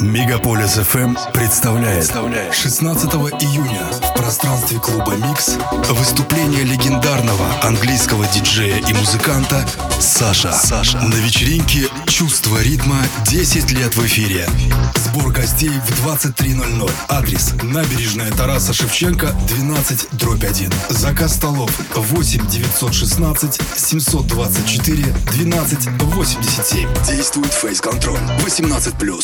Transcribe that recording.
Мегаполис FM эм представляет 16 июня в пространстве клуба Микс выступление легендарного английского диджея и музыканта Саша. Саша. На вечеринке «Чувство ритма» 10 лет в эфире. Сбор гостей в 23.00. Адрес набережная Тараса Шевченко 12 дробь 1. Заказ столов 8 916 724 12 87. Действует фейс-контроль 18+.